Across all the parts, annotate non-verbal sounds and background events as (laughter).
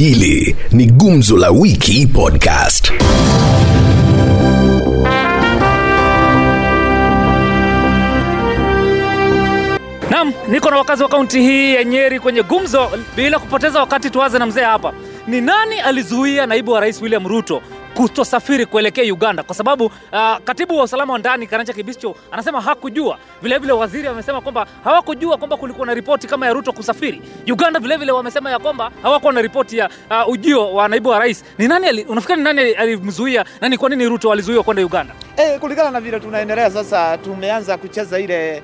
Hili ni Gumzo la Wiki Podcast. Naam, niko na wakazi wa kaunti hii ya Nyeri kwenye gumzo. Bila kupoteza wakati, tuanze na mzee hapa. Ni nani alizuia naibu wa rais William Ruto kutosafiri kuelekea Uganda? Kwa sababu uh, katibu wa usalama wa ndani Karanja Kibicho anasema hakujua. Vilevile waziri amesema kwamba hawakujua kwamba kulikuwa na ripoti kama ya Ruto kusafiri Uganda. Vilevile wamesema ya kwamba hawakuwa na ripoti ya uh, ujio wa naibu wa rais. Ni nani unafikiri ni nani alimzuia na ni kwa nini Ruto alizuiwa kwenda Uganda? Hey, kulingana na vile tunaendelea sasa, tumeanza kucheza ile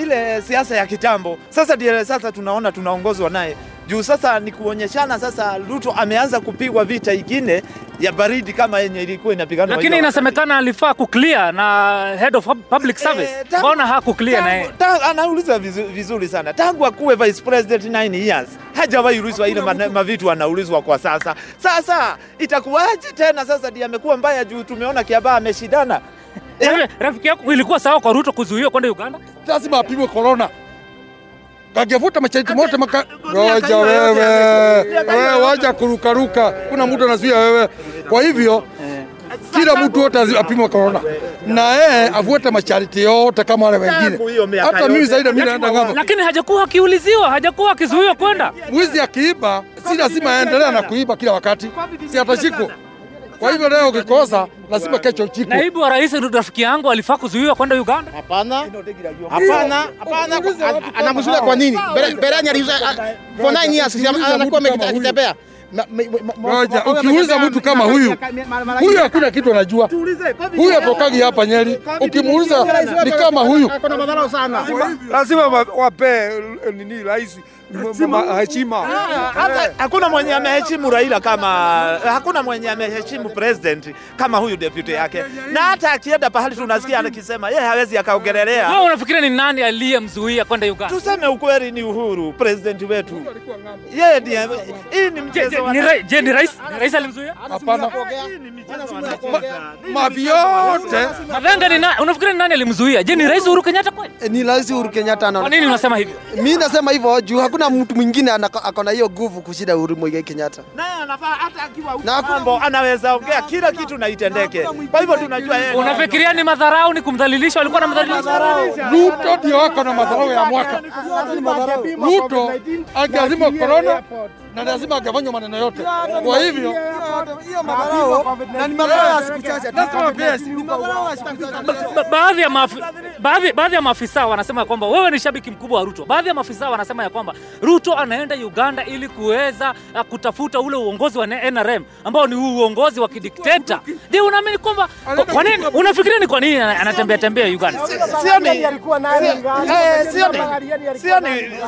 ile siasa ya kitambo. Sasa ndiye sasa tunaona tunaongozwa naye juu. Sasa ni kuonyeshana sasa, Ruto ameanza kupigwa vita ingine ya baridi kama yenye ilikuwa inapigana. Lakini inasemekana alifaa kuclear na head of public service. e, tangu- Mbona hakuclear na yeye? Tangu- tangu- anauliza vizuri, vizuri sana tangu akuwe vice president 9 years hajawahi ulizwa ile mavitu anaulizwa kwa sasa. Sasa itakuwaje tena? Sasa ndiye amekuwa mbaya juu tumeona Kiaba ameshindana Rafiki yako ilikuwa sawa kwa Ruto kuzuiwa kwenda Uganda? lazima apigwe korona. Kagevuta mashariti mote maka... Roja wewe, wewe waja kurukaruka, kuna mtu anazuia wewe. Kwa hivyo kila mtu wote apimwe korona na yeye afuate masharti yote kama wale wengine. Hata mimi zaidi mimi naenda ng'ambo. Lakini hajakuwa akiuliziwa, hajakuwa akizuiwa kwenda. Mwizi akiiba si lazima aendelee na kuiba kila wakati, si atashikwa. Kwa hivyo leo ukikosa lazima kesho uchikwe. Naibu wa rais ndio rafiki yangu alifaa kuzuiwa kwenda Uganda. Hapana, hapana, hapana. Anamzuia kwa nini? Berani aliuza for nine years anakuwa akitembea. Ma- ukiuliza mtu kama huyu, huyu hakuna kitu anajua. Huyu atokagi hapa Nyeri, ukimuuliza ni kama huyu. Lazima wapee eh, nini rais heshima. hata hakuna mwenye ameheshimu Raila kama hakuna mwenye ameheshimu president kama huyu deputy yake, na hata akienda pahali tunasikia anakisema yeye hawezi akaongelelea. Wewe unafikiria ni nani aliyemzuia kwenda Uganda? Tuseme ukweli, ni Uhuru president wetu, yeye ndiye. Hii ni mchezo wa je, ni rais? Ni rais alimzuia? Hapana, Hii ni michezo wa wanasiasa. mavi yote Madhanga ni nani? unafikiria ni nani alimzuia? Je, ni rais Uhuru Kenyatta kweli? ni rais Uhuru Kenyatta Kwa nini unasema hivyo? Mimi nasema hivyo juu hakuna mtu mwingine ako na hiyo nguvu kushinda Uhuru Muigai Kenyatta. naye anafaa hata akiwa Na hakuna- mambo anaweza ongea kila kitu na itendeke. Kwa hivyo tunajua yeye Unafikiria ni madharau, ni kumdhalilisha? Walikuwa na madharau. Ruto ndio wako na madharau ya mwaka. Ruto angezima korona na lazima agavanywa maneno yote. Kwa hivyo ni ya Ni ya baadhi ya maafi, baadhi, baadhi ya maafisa wanasema kwamba wewe ni shabiki mkubwa wa Ruto. Baadhi ya maafisa wanasema ya kwamba Ruto anaenda Uganda ili kuweza uh, kutafuta ule uongozi wa NRM ambao ni uongozi wa kidikteta. Je, unaamini kwamba kwa, nini unafikiria ni kwa nini anatembea tembea Uganda? eh, sioni.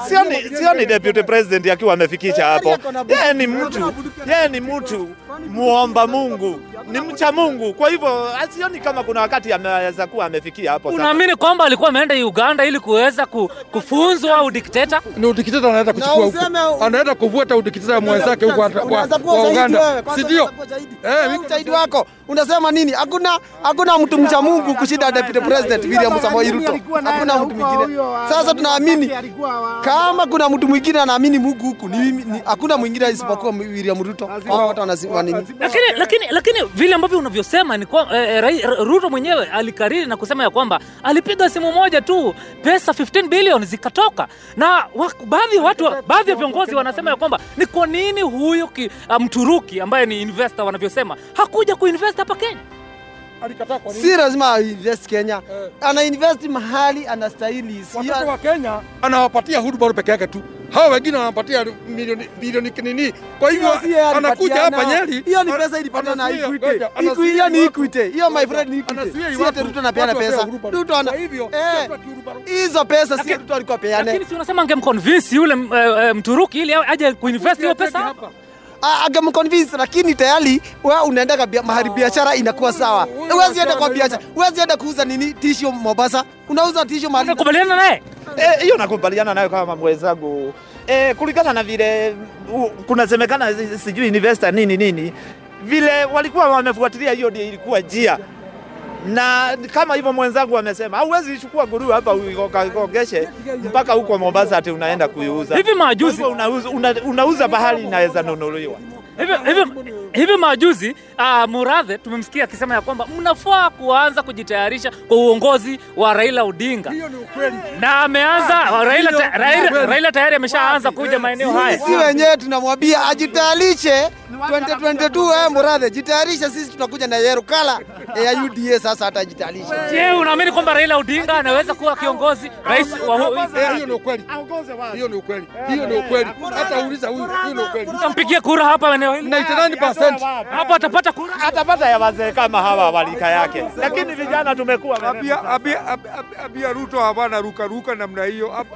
Sioni. Sioni deputy president akiwa amefikisha hapo. Yeye ni mtu. Yeye ni mtu muomba Mungu, ni mcha Mungu. Kwa hivyo asioni kama kuna wakati ameweza kuwa amefikia hapo. Unaamini kwamba alikuwa ameenda Uganda ili kuweza ku, kufunzwa udikteta? ni udikteta anaenda kuchukua huko, anaenda kuvuta udikteta ya mwenzake huko ushahidi Uganda, si ndio? Eh, mimi- ushahidi wako unasema nini? Hakuna hakuna mtu mcha Mungu kushinda deputy president William Samoei Ruto. Hakuna mtu mwingine. Sasa tunaamini kama kuna mtu mwingine anaamini Mungu huku ni hakuna mwingine isipokuwa William Ruto. Watu wanasema nini? Lakini, lakini, lakini vile ambavyo unavyosema ni kwa, eh, eh, Rai- Ruto mwenyewe alikariri na kusema ya kwamba alipiga simu moja tu pesa 15 bilioni zikatoka, na baadhi ya watu, baadhi ya viongozi wanasema ya kwamba ni kwa nini huyu ki, uh, Mturuki ambaye ni investor wanavyosema hakuja kuinvest hapa Kenya. Alikataa kwa nini? Si lazima invest Kenya. Ana invest mahali anastahili. Si Watoto wa Kenya anawapatia huduma peke yake tu, hawa wengine wanapatia milioni bilioni nini. Kwa hivyo anakuja hapa. Nyeri, Hiyo ni pesa ilipata na Equity. Equity, hiyo ni Equity. Hiyo my friend ni Equity. Si ati Ruto anapeana pesa. Ruto ana hivyo, eh, hizo pesa si Ruto alikuwa peane. Lakini si unasema angemconvince yule eh, eh, Mturuki ili aje kuinvest hiyo pesa hapa. Ah, lakini tayari wewe unaenda bia, mahali biashara inakuwa sawa. Huwezi enda kwa biashara. Huwezi enda kuuza nini tisho Mombasa. Unauza tisho mahali Unakubaliana naye? Eh, hiyo nakubaliana nayo kama mwenzangu eh, kulingana na vile kunasemekana si- sijui investor nini nini vile walikuwa wamefuatilia, hiyo ndio ilikuwa njia na kama hivyo mwenzangu amesema, hauwezi chukua nguruwe hapa uikogeshe mpaka huko Mombasa ati unaenda kuiuza. Hivi majuzi- unauza, una, unauza bahali inaweza nunuliwa. hivi hivi hivi majuzi uh, Murathe tumemsikia akisema ya kwamba mnafaa kuanza kujitayarisha kwa uongozi wa Raila Odinga Hiyo ni ukweli. na ameanza Raila, ta, Raila, Raila tayari ameshaanza kuja maeneo haya. Sisi wenyewe tunamwambia ajitayarishe 2022 eh, Murathe, jitayarisha, sisi tunakuja na yellow color ya UDA sasa hata ajitayarishe. Je, unaamini kwamba Raila Odinga anaweza kuwa kiongozi rais wa Eh, Hiyo ni ukweli. Hiyo ni ukweli. Hiyo ni ukweli. Hata uliza huyu, hiyo ni ukweli. mtampigia kura hapa eneo hili? 99%. Hapo atapata kura. atapata ya wazee kama hawa walika yake, lakini vijana tumekuwa Abia, abia, abia, Ruto hapana ruka ruka namna hiyo.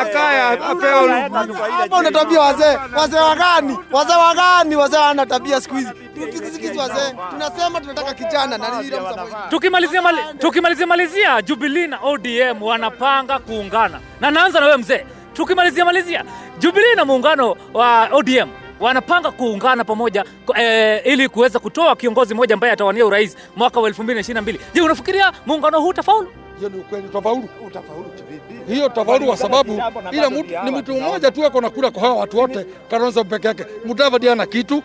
Akaya apewa lu- Hapa wazee. wazee, wazee wagani? Wazee wagani? Wazee wana tabia siku hizi. Tukisikisi wazee, tunasema tunataka kijana na William Tukimalizia mali, tukimalizia malizia Jubilee na ODM wanapanga kuungana, na naanza na wewe mzee. Tukimalizia malizia Jubilee na muungano wa ODM wanapanga kuungana pamoja eh, ili kuweza kutoa kiongozi mmoja ambaye atawania urais mwaka wa 2022. Je, unafikiria muungano huu utafaulu? Hiyo ni ukweli. Utafaulu. Hiyo utafaulu kwa sababu ila mtu ni mtu mmoja tu ako na kura kwa hawa watu wote, Kalonzo peke yake. Mudavadi ana kitu.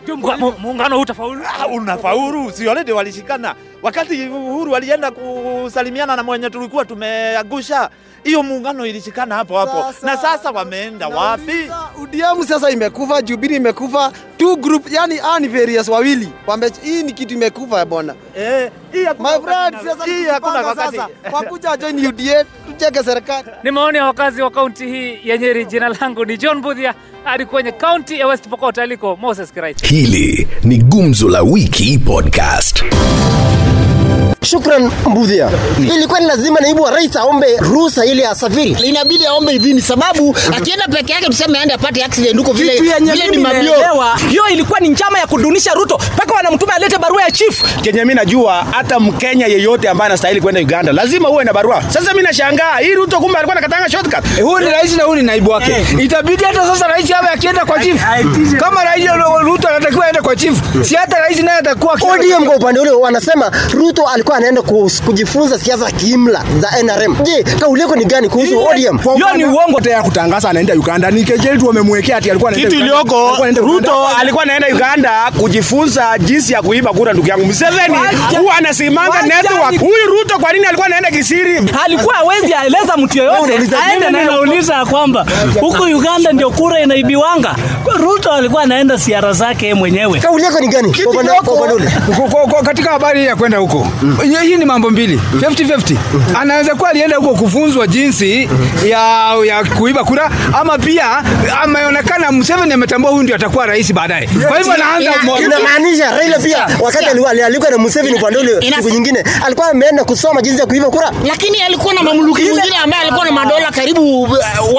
Muungano huu utafaulu? Ah, unafaulu, si already walishikana. Wakati Uhuru alienda kusalimiana na mwenye tulikuwa tumeagusha, hiyo muungano ilishikana hapo hapo, Sasa- na sasa wameenda wapi? UDM sasa imekufa, Jubilee imekufa, two group, yani ani ni various wawili. wame, hii ni kitu imekufa bwana. Eh, hii hakuna My friend, sasa hii hakuna wakati. kwa kuja join UDA tucheke serikali. Ni maoni ya wakazi wa kaunti hii ya Nyeri. Jina langu ni John Budhia, hadi kwenye kaunti ya West Pokot aliko Moses Kiraitu. Hili ni Gumzo la Wiki Podcast. Shukran Mbudhia. Ilikuwa ni lazima naibu wa rais aombe ruhusa ili asafiri, inabidi aombe idhini, sababu akienda peke yake tuseme aende apate accident huko vile vile ni mabio. hiyo ilikuwa ni njama ya kudunisha Ruto mpaka wanamtuma alete barua ya chief. kenye mimi najua hata Mkenya yeyote ambaye anastahili kwenda Uganda lazima uwe na barua. Sasa mimi nashangaa hii Ruto kumbe alikuwa anakatanga shortcut. huyu ni rais na huyu ni naibu wake. Itabidi hata sasa rais awe akienda kwa chief. Kama rais Ruto anatakiwa aende kwa chief, si hata rais naye atakuwa ODM kwa upande ule wanasema Ruto alikuwa anaenda kujifunza siasa kiimla za NRM. Je, kauli yako ni gani kuhusu ODM? Hiyo ni uongo tayari kutangaza anaenda Uganda. Ni kejeli tu wamemwekea ati alikuwa anaenda. Kitu iliyoko Ruto alikuwa anaenda Uganda kujifunza jinsi ya kuiba kura ndugu yangu. Museveni huwa anasimanga network. Huyu Ruto kwa nini alikuwa anaenda kisiri? Alikuwa hawezi aeleza mtu yoyote aende naye. kwamba huko Uganda ndio kura inaibiwanga. Ruto alikuwa anaenda siara zake mwenyewe. Kauli yako ni gani katika habari ya kwenda huko hii hii ni mambo mbili 50-50 anaweza kuwa alienda huko kufunzwa jinsi ya, ya kuiba kura ama pia ameonekana Museveni ametambua huyu ndio atakuwa rais baadaye kwa hivyo anaanza Inamaanisha Raila pia wakati alikuwa alikuwa na Museveni upande ule siku nyingine alikuwa ameenda kusoma jinsi ya kuiba kura. lakini alikuwa na mamluki mwingine ambaye alikuwa na madola karibu uh,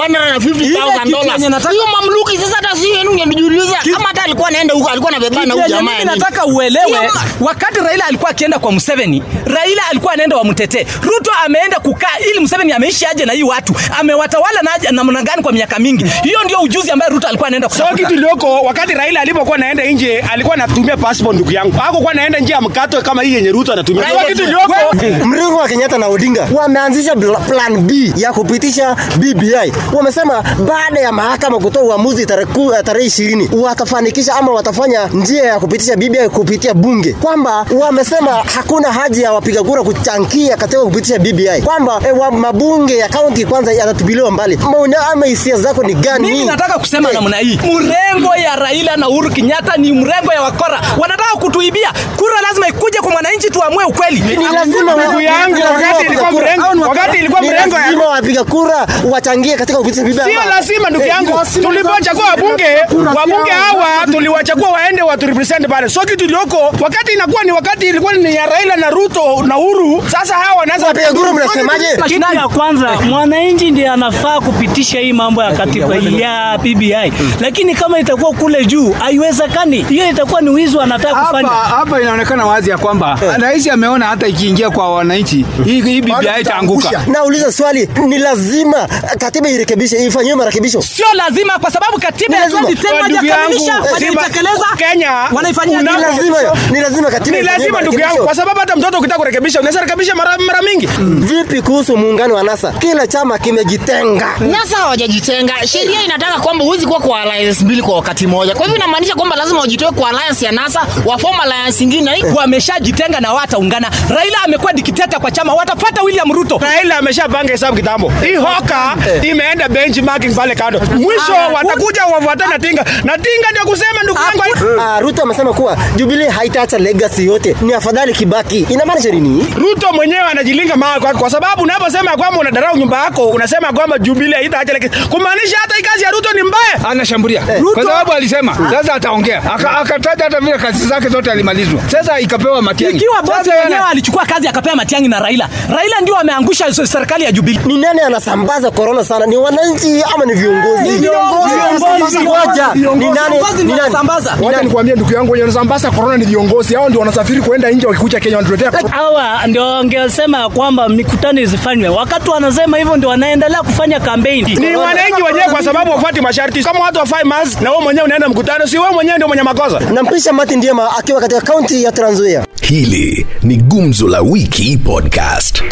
150,000 kitu dollars. Hiyo mamluki sasa hata si yenu ungejiuliza kama hata alikuwa anaenda huko alikuwa anabebana huyu yenye jamaa. nataka uelewe, wakati Raila alikuwa akienda kwa Museveni, Raila alikuwa anaenda wamtetee. Ruto ameenda kukaa ili Museveni ameishi aje na hii watu, amewatawala na namna gani kwa miaka mingi. Hiyo ndio ujuzi ambaye Ruto alikuwa anaenda kutafuta. kitu iliyoko wakati Raila alipokuwa anaenda nje alikuwa anatumia passport ndugu yangu. Hako kwa naenda nje ya mkato kama hii yenye Ruto anatumia. Iliyoko Mrengo wa Kenyatta na Odinga wameanzisha plan B ya kupitisha BBI. Wamesema baada ya mahakama kutoa uamuzi tarehe ku- eh, tarehe ishirini watafanikisha ama watafanya njia ya kupitisha BBI kupitia bunge, kwamba wamesema hakuna haja ya wapiga kura kuchangia katika kupitisha BBI, kwamba e, wa mabunge ya kaunti kwanza yatatupiliwa mbali. Maoni ama hisia zako ni gani? Mimi nataka kusema namna hii, mrengo ya Raila na Uhuru Kenyatta ni mrengo ya wakora, wanataka kutuibia kura. Lazima ikuje kwa mwananchi, tuamue ukweli. ni lazima wa- ndugu yangu, wakati wapiga ilikuwa kura. mrengo- wakati ilikuwa mrengo ya- lazima wapiga kura wachangie katika kupitisha BBI. Sio lazima ndugu Eh, yangu, tulipochagua wabunge, wabunge hawa tuliwachagua waende waturepresent pale. So kitu iliyoko wakati inakuwa ni wakati ilikuwa ni ya Raila na Ruto na Uhuru, sasa hawa wanaanza Wapiga kura mnasemaje? Kitu ya kwanza, mwananchi ndiye anafaa kupitisha hii mambo ya katiba ya BBI, lakini kama itakuwa kule juu haiwezekani. Hiyo itakuwa ni wizi anataka kufanya. hapa inaonekana wazi ya kwamba rais ameona hata ikiingia kwa wananchi hii hii BBI itaanguka. Nauliza swali, ni lazima katiba irekebishe, ifanyiwe marekebisho? Sio lazima, kwa sababu katiba ya 2010 Ndugu yangu, hawajakamilisha, Simba- wanaitekeleza, Kenya, wanaifanyia Ni lazima ni lazima katiba ni lazima ndugu yangu, kwa sababu hata mtoto ukitaka kurekebisha unaweza rekebisha mara, mara mingi. Vipi kuhusu muungano wa NASA? Kila chama kimejitenga. NASA hawajajitenga. Sheria inataka kwamba huwezi kuwa kwa alliance mbili kwa wakati mmoja. Kwa hivyo inamaanisha kwamba lazima wajitoe kwa alliance ya NASA, wa form alliance nyingine. wameshajitenga na wataungana. Raila amekuwa dikiteta kwa chama, watafuata William Ruto. Raila ameshapanga hesabu kitambo. Hii hoka imeenda benchmarking pale kando. Mwisho watakuja wafuatane na Tinga. Na Tinga ndio kusema ndugu yangu. Ah, Ruto amesema kuwa Jubilee haitaacha legacy yote, ni afadhali kibaki. Ina maana nini? Ruto mwenyewe anajilinga maa kwa, kwa sababu unaposema kwamba unadarau nyumba yako unasema kwamba Jubilee haitaacha legacy. kumaanisha hata kazi ya Ruto ni mbaya. anashambulia kwa sababu alisema sasa ataongea Aka- akataja hata vile kazi zake zote alimalizwa sasa ikapewa Matiang'i Ikiwa bosi Sasa mwenyewe alichukua kazi akapewa Matiang'i na Raila, Raila ndio ameangusha serikali ya Jubilee. Ni nani anasambaza corona sana? Ni wananchi ama ni viongozi? Ni viongozi. Ngoja, ni nani? Ni nani? wanasambaza. Wacha nikwambie ndugu yangu, wenye wanasambaza corona ni viongozi. Hao ndio wanasafiri kuenda nje, wakikuja Kenya wanatuletea hawa ndio wangesema kwamba mikutano isifanywe. Wakati wanasema hivyo, ndio wanaendelea kufanya kampeni. Ni wananchi wenyewe kwa sababu wafuati masharti. Kama watu wafai mask na wewe mwenyewe unaenda mkutano, si wewe mwenyewe ndio mwenye makosa. Nampisha Martin Ndiema akiwa katika kaunti ya Trans Nzoia. Hili ni Gumzo la Wiki Podcast.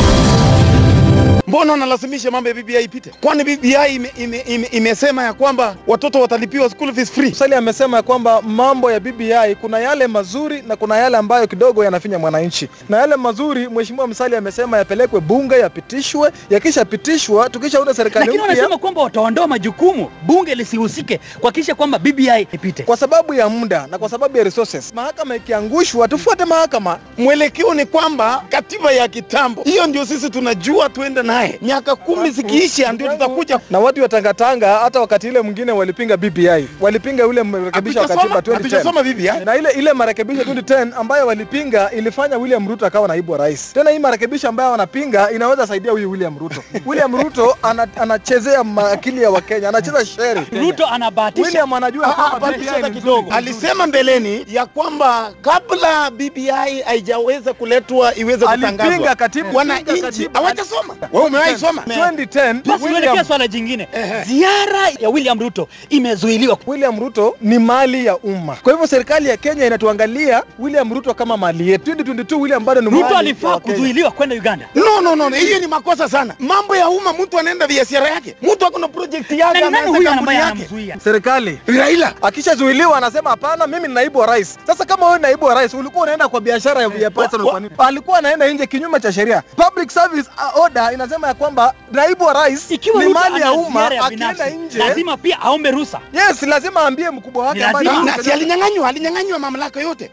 Mbona wanalazimisha mambo ya BBI ipite? Kwani BBI ime, ime, ime, imesema ya kwamba watoto watalipiwa school fees free? Sali amesema ya kwamba mambo ya BBI kuna yale mazuri na kuna yale ambayo kidogo yanafinya mwananchi, na yale mazuri Mheshimiwa Msali amesema yapelekwe bunge, yapitishwe, yakishapitishwa tukishaunda serikali lakini wanasema kwamba wataondoa majukumu, bunge lisihusike kuhakikisha kwamba BBI ipite. kwa sababu ya muda na kwa sababu ya resources. Mahakama ikiangushwa, tufuate mahakama. Mwelekeo ni kwamba katiba ya kitambo hiyo ndio sisi tunajua tuende naye, miaka kumi zikiisha ndio tutakuja na watu wa Tangatanga hata wakati ile mwingine walipinga BBI, walipinga ule marekebisho ya katiba Hatujasoma- hatujasoma 2010 na ile ile marekebisho 2010 ambayo walipinga ilifanya William Ruto akawa naibu wa rais. Tena hii marekebisho ambayo wanapinga inaweza saidia huyu William Ruto. (laughs) William Ruto anachezea ma- akili ya Wakenya, anacheza shere. Ruto anabahatisha. William anajua Ah, ah, kwamba BBI kidogo. Alisema mbeleni ya kwamba kabla BBI haijaweza kuletwa iweze Alipinga kutangazwa, katibu- wananchi hawajasoma. Wewe 2010 Basi tuelekea swala jingine. Ziara ya William Ruto imezuiliwa. William Ruto ni mali ya umma. Kwa hivyo serikali ya Kenya inatuangalia William Ruto kama mali yetu. 2022 William bado ni mali Ruto alifaa kuzuiliwa kwenda Uganda. No, no, no, no, hiyo ni makosa sana. Mambo ya umma, mtu anaenda biashara yake, mtu akona project yake, anaanza kampuni yake. serikali Raila akishazuiliwa anasema hapana, mimi ni naibu wa rais. Sasa kama wewe naibu wa rais, ulikuwa unaenda kwa biashara ya, personal kwa nini? Alikuwa anaenda nje kinyume cha sheria. Public Service Order inasema ya kwamba naibu wa rais Ikiwa ni mali ya umma, akienda nje lazima pia aombe ruhusa. yes, lazima aambie mkubwa wake Ni ambaye alinyang'anywa, alinyang'anywa mamlaka yote,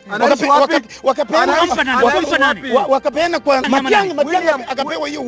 wakapeana kwa Matiang'i. Matiang'i akapewa hiyo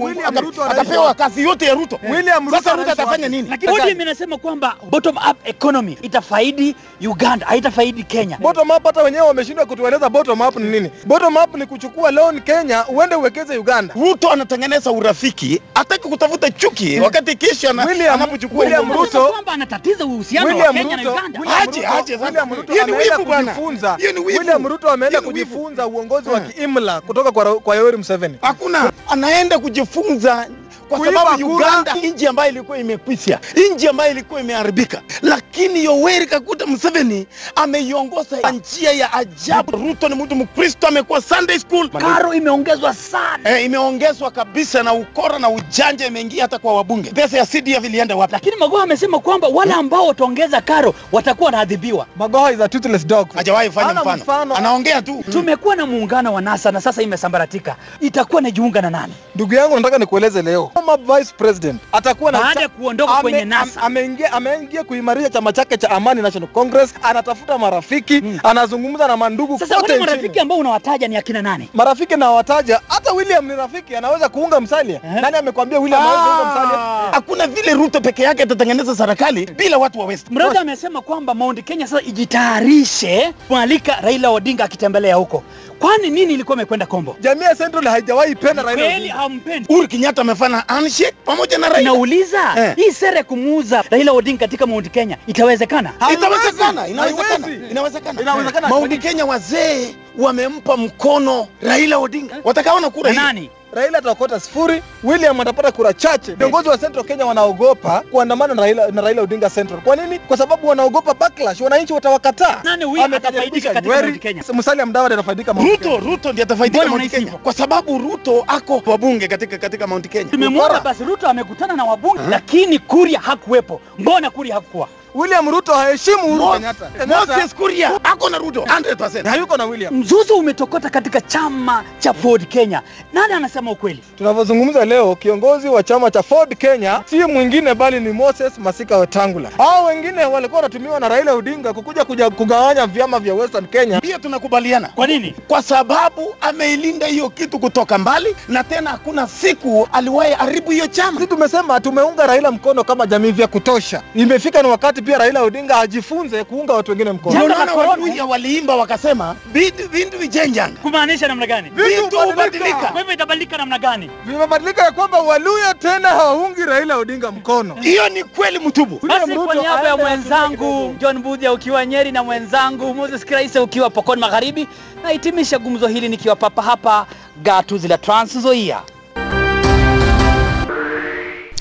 kazi yote ya Ruto. William Ruto Sasa Ruto atafanya nini? Lakini ODM inasema kwamba bottom up economy itafaidi Uganda, haitafaidi Kenya. Bottom up hata wenyewe wameshindwa kutueleza bottom up ni nini. Bottom up ni kuchukua loan Kenya uende uwekeze Uganda. Ruto anatengeneza urafiki, hataki kutafuta chuki wakati kisha anapochukua William Ruto- kwamba anatatiza uhusiano wa Kenya na Uganda. Aje, aje sasa. William Ruto Hiyo ni ameenda wivu bwana. kujifunza. Hiyo ni wivu. William Ruto ameenda kujifunza uongozi wa kiimla kutoka kwa, kwa Yoweri Museveni. Hakuna, anaenda kujifunza kwa Kuiba sababu. Uganda nchi ambayo ilikuwa imekwisha, nchi ambayo ilikuwa imeharibika, lakini Yoweri Kaguta Museveni ameiongoza kwa njia ya ajabu. Ruto ni mtu Mkristo, amekuwa Sunday school, Karo imeongezwa sana. e, imeongezwa kabisa, na ukora na ujanja imeingia hata kwa wabunge. Pesa ya CDF ilienda wapi? Lakini Magoha amesema kwamba wale ambao wataongeza karo watakuwa wanaadhibiwa. Magoha is a toothless dog. Hajawahi fanya mfano, mfano. anaongea tu. Tumekuwa na muungano wa NASA na sasa imesambaratika. Itakuwa inajiunga na nani? Ndugu yangu nataka nikueleze leo. Kama vice president atakuwa na Baada ya kuondoka kwenye NASA. ameingia ameingia kuimarisha chama chake cha Amani National Congress, anatafuta marafiki, anazungumza na mandugu Sasa wale marafiki ambao unawataja ni akina nani? marafiki nawataja, hata William ni rafiki, anaweza kuunga Msalia. Nani amekwambia William hawezi kuunga Msalia? Ah, Hakuna vile Ruto peke yake atatengeneza serikali bila watu wa West. Mradha amesema kwamba Mount Kenya sasa ijitayarishe kualika Raila Odinga akitembelea huko. Kwani nini ilikuwa imekwenda kombo? Jamii ya Central haijawahi penda Raila Kweli hampendi. Uhuru Kenyatta amefanya handshake pamoja na Raila. Nauliza Eh. hii sera ya kumuuza Raila Odinga katika Mount Kenya itawezekana? Itawezekana, inawezekana, inawezekana. Inawezekana. Maundi Kenya wazee wamempa mkono Raila Odinga, watakaona kura hii. nani? Raila ataokota sifuri, William atapata kura chache. Viongozi wa Central Kenya wanaogopa kuandamana na Raila, na Raila Odinga Central. Kwa nini? Kwa sababu wanaogopa backlash, wananchi watawakataa. Nani huyu atafaidika katika Mount Kenya? Musalia Mudavadi atafaidika Mount Ruto, Kenya. Ruto ndiye atafaidika Mount Kenya kwa sababu Ruto ako wabunge katika katika Mount Kenya. Tumemwona basi Ruto amekutana na wabunge lakini Kuria hakuwepo. Mbona Kuria hakuwa? William Ruto haheshimu Uhuru Kenyatta. Kenyatta Moses Kuria ako na Ruto 100%. hayuko na William. Mzuzu umetokota katika chama cha Ford Kenya. Nani anasema ukweli? Tunavyozungumza leo, kiongozi wa chama cha Ford Kenya si mwingine bali ni Moses Masika Wetangula. Hao wengine walikuwa wanatumiwa na Raila Odinga kukuja kuja kugawanya vyama vya Western Kenya. Pia tunakubaliana. Kwa nini? Kwa sababu ameilinda hiyo kitu kutoka mbali na tena hakuna siku aliwahi haribu hiyo chama. Sisi tumesema tumeunga Raila mkono kama jamii vya kutosha. Imefika ni wakati pia Raila Odinga ajifunze kuunga watu wengine mkono. Corona. Waluhya waliimba wakasema vitu vintu vichenjanga. Kumaanisha namna gani? Vitu hubadilika. Kwa hivyo itabadilika namna gani? Vimebadilika ya kwamba Waluya tena hawaungi Raila Odinga mkono. Hiyo ni kweli mtubu. Basi kwa niaba ya mwenzangu John Budhia ukiwa Nyeri na mwenzangu Moses Kraise ukiwa Pokoni Magharibi, nahitimisha gumzo hili nikiwa papa hapa gatuzi la Trans Nzoia.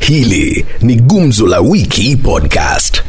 Hili ni Gumzo la Wiki Podcast.